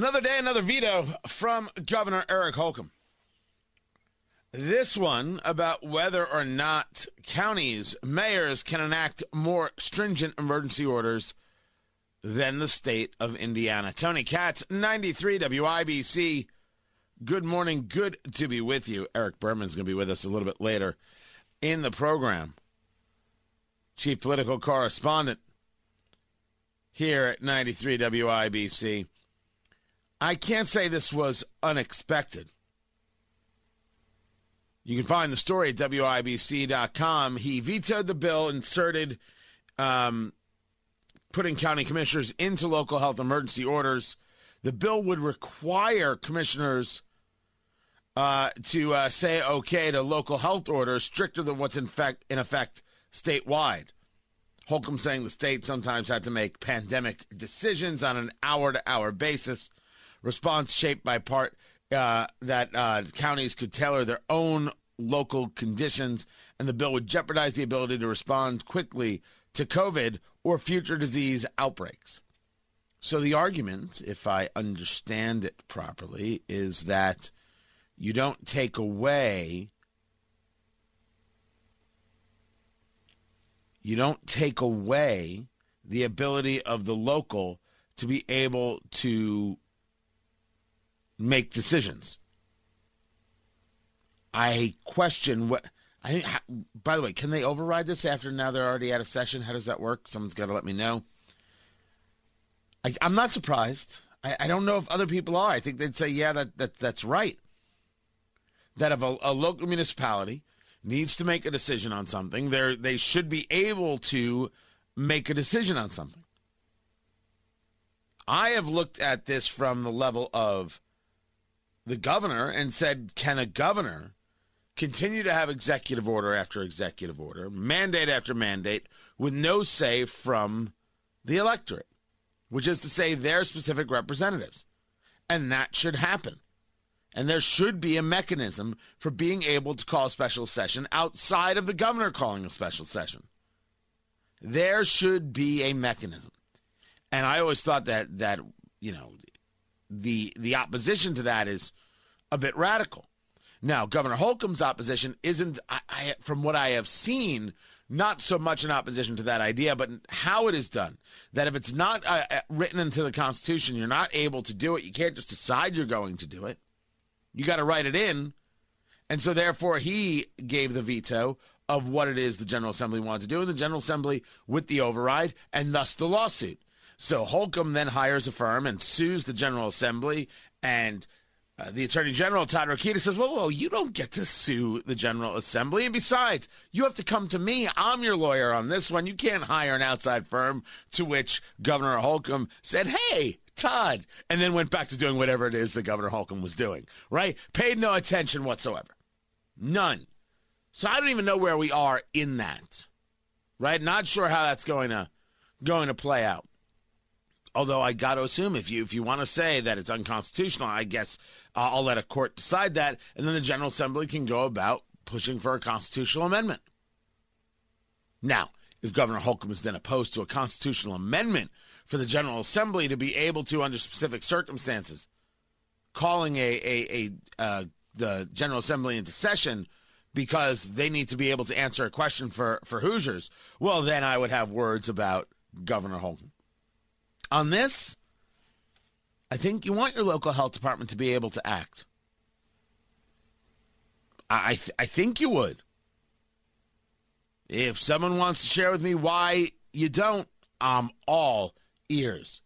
Another day, another veto from Governor Eric Holcomb. This one about whether or not counties, mayors can enact more stringent emergency orders than the state of Indiana. Tony Katz, 93 WIBC. Good morning. Good to be with you. Eric Berman's going to be with us a little bit later in the program. Chief political correspondent here at 93 WIBC. I can't say this was unexpected. You can find the story at WIBC.com. He vetoed the bill, inserted um, putting county commissioners into local health emergency orders. The bill would require commissioners uh, to uh, say okay to local health orders stricter than what's in, fact, in effect statewide. Holcomb saying the state sometimes had to make pandemic decisions on an hour to hour basis. Response shaped by part uh, that uh, counties could tailor their own local conditions, and the bill would jeopardize the ability to respond quickly to COVID or future disease outbreaks. So, the argument, if I understand it properly, is that you don't take away you don't take away the ability of the local to be able to make decisions. I question what I by the way, can they override this after now they're already out of session? How does that work? Someone's got to let me know. I, am not surprised. I, I, don't know if other people are. I think they'd say, yeah, that, that that's right. That if a, a local municipality needs to make a decision on something, they they should be able to make a decision on something. I have looked at this from the level of the governor and said, can a governor continue to have executive order after executive order, mandate after mandate, with no say from the electorate, which is to say their specific representatives. And that should happen. And there should be a mechanism for being able to call a special session outside of the governor calling a special session. There should be a mechanism. And I always thought that that, you know, the the opposition to that is a bit radical. Now, Governor Holcomb's opposition isn't, I, I, from what I have seen, not so much in opposition to that idea, but how it is done. That if it's not uh, uh, written into the Constitution, you're not able to do it. You can't just decide you're going to do it. You got to write it in. And so, therefore, he gave the veto of what it is the General Assembly wanted to do, and the General Assembly with the override, and thus the lawsuit. So Holcomb then hires a firm and sues the General Assembly and uh, the Attorney General, Todd Rokita, says, well, well, you don't get to sue the General Assembly. And besides, you have to come to me. I'm your lawyer on this one. You can't hire an outside firm. To which Governor Holcomb said, hey, Todd, and then went back to doing whatever it is that Governor Holcomb was doing, right? Paid no attention whatsoever. None. So I don't even know where we are in that, right? Not sure how that's going to going to play out. Although I got to assume if you if you want to say that it's unconstitutional, I guess uh, I'll let a court decide that, and then the General Assembly can go about pushing for a constitutional amendment. Now, if Governor Holcomb is then opposed to a constitutional amendment for the General Assembly to be able to, under specific circumstances, calling a a, a uh, the General Assembly into session because they need to be able to answer a question for for Hoosiers, well, then I would have words about Governor Holcomb. On this, I think you want your local health department to be able to act. I th- I think you would. If someone wants to share with me why you don't, I'm all ears.